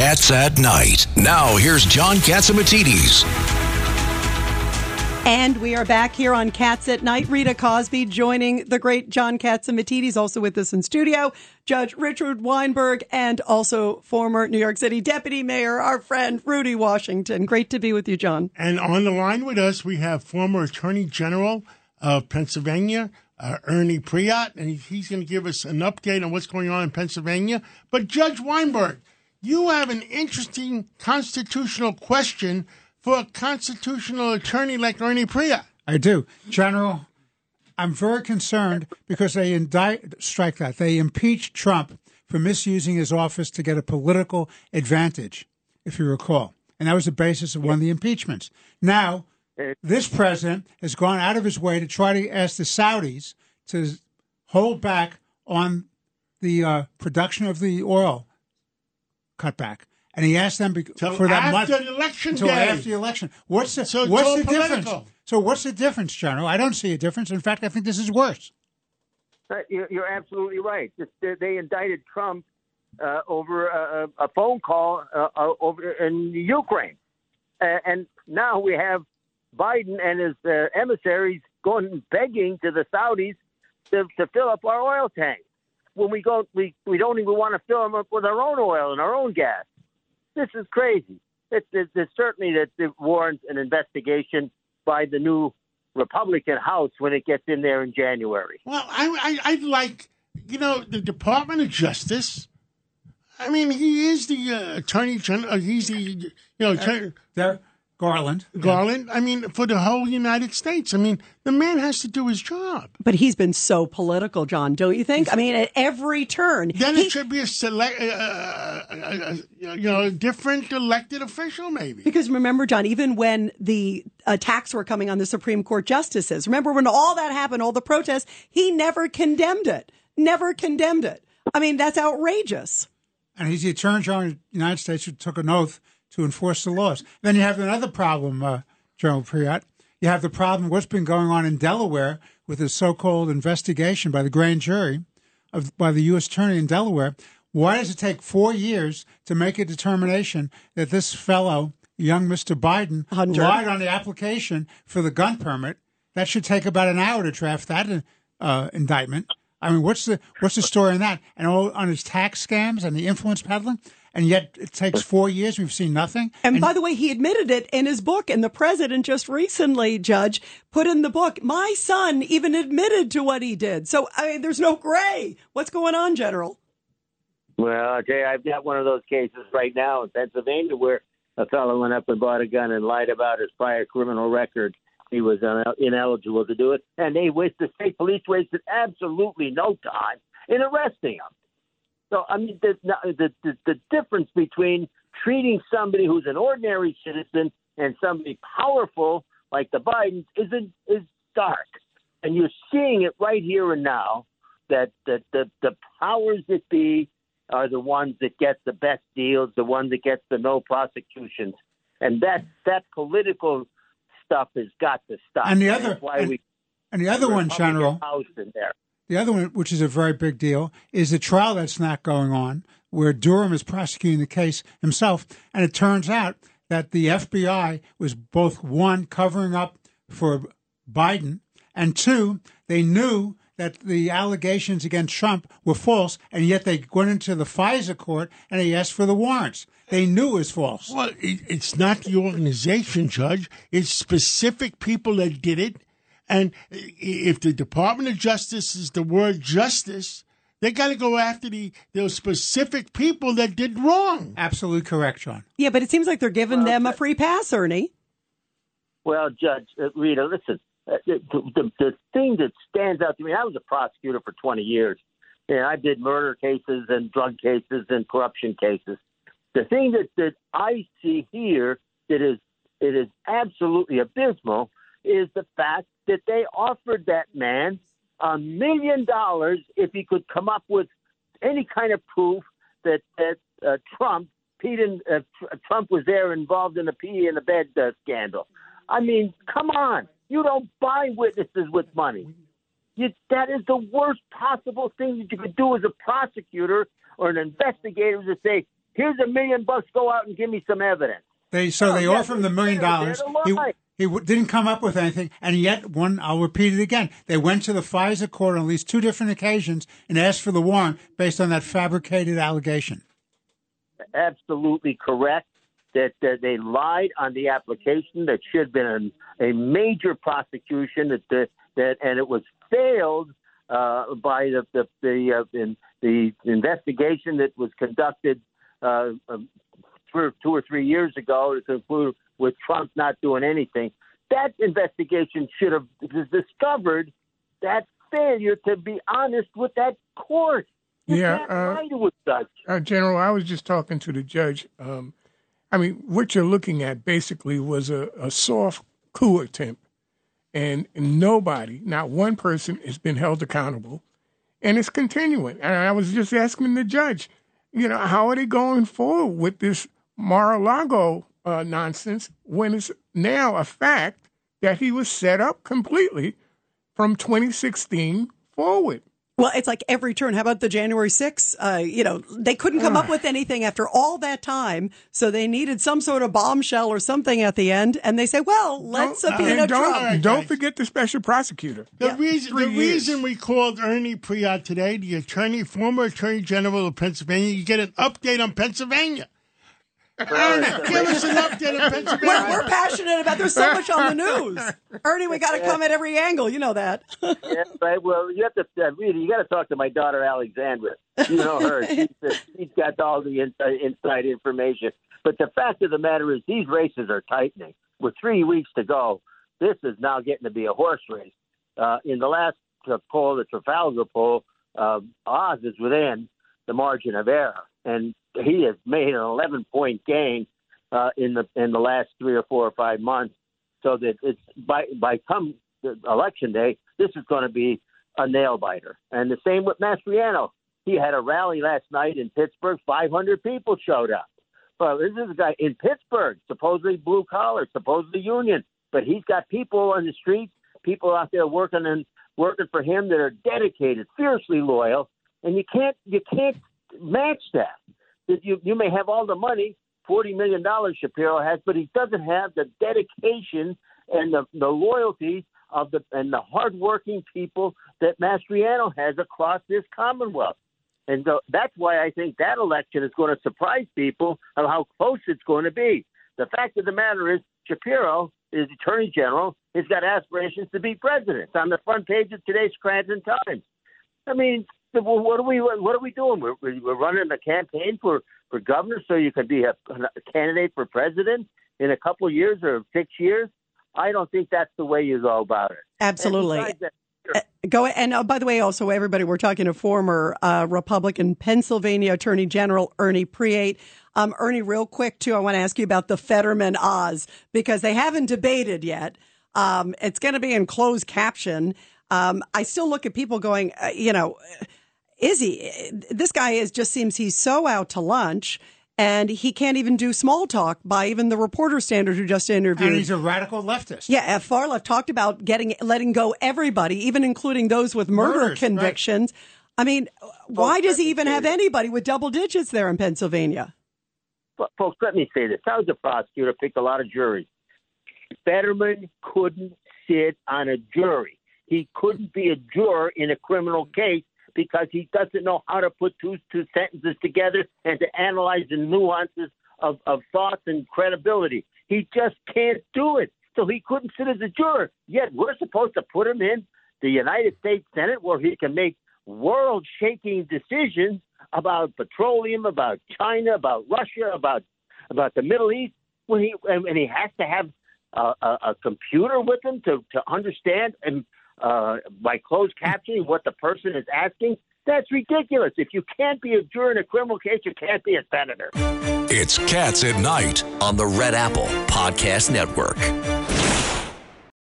Cats at Night. Now, here's John Catsimatidis. And we are back here on Cats at Night. Rita Cosby joining the great John Catsimatidis, also with us in studio. Judge Richard Weinberg, and also former New York City Deputy Mayor, our friend Rudy Washington. Great to be with you, John. And on the line with us, we have former Attorney General of Pennsylvania, uh, Ernie Preate, and he's going to give us an update on what's going on in Pennsylvania. But Judge Weinberg, you have an interesting constitutional question for a constitutional attorney like Ernie Preate. I do. General, I'm very concerned because they indict, strike that, they impeached Trump for misusing his office to get a political advantage, if you recall. And that was the basis of one of the impeachments. Now, this president has gone out of his way to try to ask the Saudis to hold back on the uh, production of the oil cutback and he asked them so for that after month the election until day. after the election. What's the So what's the political. difference? So what's the difference, General? I don't see a difference. In fact, I think this is worse. Uh, You're you're absolutely right. They indicted Trump uh, over a, a a phone call uh, uh, over in Ukraine, uh, and now we have Biden and his uh, emissaries going begging to the Saudis to, to fill up our oil tanks. When we go, we we don't even want to fill them up with our own oil and our own gas. This is crazy. It's, it's, it's certainly that it warrants an investigation by the new Republican House when it gets in there in January. Well, I, I, I'd like, you know, the Department of Justice. I mean, he is the uh, Attorney General. He's the, you know, attorney, There, Garland. Garland. I mean, for the whole United States. I mean, the man has to do his job. But he's been so political, John, don't you think? I mean, at every turn. Then he- it should be a select, uh, uh, uh, uh, you know, a different elected official, maybe. Because remember, John, even when the attacks were coming on the Supreme Court justices, remember when all that happened, all the protests, he never condemned it. Never condemned it. I mean, that's outrageous. and he's the Attorney General of the United States who took an oath to enforce the laws. Then you have another problem, uh, General Preate. You have the problem what's been going on in Delaware with the so-called investigation by the grand jury of by the U.S. Attorney in Delaware. Why does it take four years to make a determination that this fellow, young Mr. Biden, Hunter. lied on the application for the gun permit? That should take about an hour to draft that uh, indictment. I mean, what's the what's the story on that? And all on his tax scams and the influence peddling, and yet it takes four years. We've seen nothing. And, by the way, he admitted it in his book, and the president just recently, Judge, put in the book, my son even admitted to what he did. So, I mean, there's no gray. What's going on, General? Well, I tell you, I've got one of those cases right now in Pennsylvania where a fellow went up and bought a gun and lied about his prior criminal record. He was ineligible to do it, and they wasted. The state police wasted absolutely no time in arresting him. So, I mean, the the the, the difference between treating somebody who's an ordinary citizen and somebody powerful like the Bidens isn't is stark, and you're seeing it right here and now. That that the the powers that be are the ones that get the best deals, the ones that get the no prosecutions, and that that political stuff has got to stop. And the other- why and- we And the other one, General, House in there. The other one, which is a very big deal, is the trial that's not going on, where Durham is prosecuting the case himself, and it turns out that the FBI was both one covering up for Biden, and two, they knew that the allegations against Trump were false, and yet they went into the FISA court and they asked for the warrants. They knew it was false. Well, it, it's not the organization, Judge. It's specific people that did it. And if the Department of Justice is the word justice, they got to go after the those specific people that did wrong. Absolutely correct, John. Yeah, but it seems like they're giving them a free pass, Ernie. Well, Judge uh, Rita, listen. Uh, the, the the thing that stands out to me, I was a prosecutor for 20 years, and I did murder cases and drug cases and corruption cases. The thing that that I see here that is it is absolutely abysmal is the fact that they offered that man a million dollars if he could come up with any kind of proof that that uh, Trump, Pete and uh, Trump was there involved in the pee in the bed uh, scandal. I mean, come on, you don't buy witnesses with money. You, that is the worst possible thing that you could do as a prosecutor or an investigator to say, Here's a million bucks. Go out and give me some evidence. They so Oh, they offer him the million dollars. He. He w- didn't come up with anything, and yet one. I'll repeat it again. They went to the FISA court on at least two different occasions and asked for the warrant based on that fabricated allegation. absolutely correct that, that they lied on the application that should have been a, a major prosecution that that, that and it was failed uh, by the the the, uh, in, the investigation that was conducted uh, two, two or three years ago to conclude with Trump not doing anything. That investigation should have discovered that failure to be honest with that court. You Yeah, uh. Uh, General, I was just talking to the judge. Um, I mean, what you're looking at basically was a, a soft coup attempt, and nobody, not one person, has been held accountable, and it's continuing. And I was just asking the judge, you know, how are they going forward with this Mar-a-Lago uh, nonsense when it's now a fact that he was set up completely from 2016 forward? Well, it's like every turn. How about the January 6th? Uh, you know, they couldn't come up with anything after all that time. So they needed some sort of bombshell or something at the end. And they say, well, let's Don't- subpoena don't, Trump. don't forget the special prosecutor. The reason the years. reason we called Ernie Preate today, the attorney, former attorney general of Pennsylvania, you get an update on Pennsylvania. Ernie, give us an update on We're, we're passionate about there's so much on the news. Ernie, we got to come at every angle. You know that. Yeah, right. Well, you have to uh, really. You got to talk to my daughter Alexandra. You know her. she's, she's got all the inside, inside information. But the fact of the matter is, these races are tightening. With three weeks to go, this is now getting to be a horse race. Uh, in the last uh, poll, the Trafalgar poll, uh, Oz is within the margin of error, and he has made an 11 point gain uh, in the in the last three or four or five months. So that it's by by come election day, this is going to be a nail biter. And the same with Mastriano. He had a rally last night in Pittsburgh. 500 people showed up. Well, this is a guy in Pittsburgh, supposedly blue collar, supposedly union, but he's got people on the streets, people out there working and working for him that are dedicated, fiercely loyal, and you can't you can't match that. You you may have all the money, forty million dollars Shapiro has, but he doesn't have the dedication and the, the loyalty of the and the hardworking people that Mastriano has across this Commonwealth. And so that's why I think that election is going to surprise people of how close it's going to be. The fact of the matter is, Shapiro is Attorney General. He's got aspirations to be president. It's on the front page of today's Scranton Times. I mean, well, what are we what are we doing? We're, we're running a campaign for for governor so you can be a, a candidate for president in a couple of years or six years. I don't think that's the way you go about it. Absolutely. that, Go and uh, by the way, also everybody, we're talking to former uh, Republican Pennsylvania Attorney General Ernie Preate. Um, Ernie, real quick too, I want to ask you about the Fetterman Oz because they haven't debated yet. Um, it's going to be in closed caption. Um, I still look at people going, uh, you know, is he? This guy is just seems he's so out to lunch. And he can't even do small talk by even the reporter standard who just interviewed. And he's a radical leftist. Yeah, F. Far Left talked about getting letting go everybody, even including those with murder Murders, right. convictions. I mean, why does he even have anybody with double digits there in Pennsylvania? But, folks, let me say this. I was a prosecutor, picked a lot of juries. Fetterman couldn't sit on a jury. He couldn't be a juror in a criminal case because he doesn't know how to put two two sentences together and to analyze the nuances of, of thoughts and credibility. He just can't do it. So he couldn't sit as a juror. Yet we're supposed to put him in the United States Senate where he can make world shaking decisions about petroleum, about China, about Russia, about about the Middle East. When he and, he has to have a, a, a computer with him to to understand and uh, by closed captioning what the person is asking. That's ridiculous. If you can't be a juror in a criminal case, you can't be a senator. It's Cats at Night. on the Red Apple Podcast Network.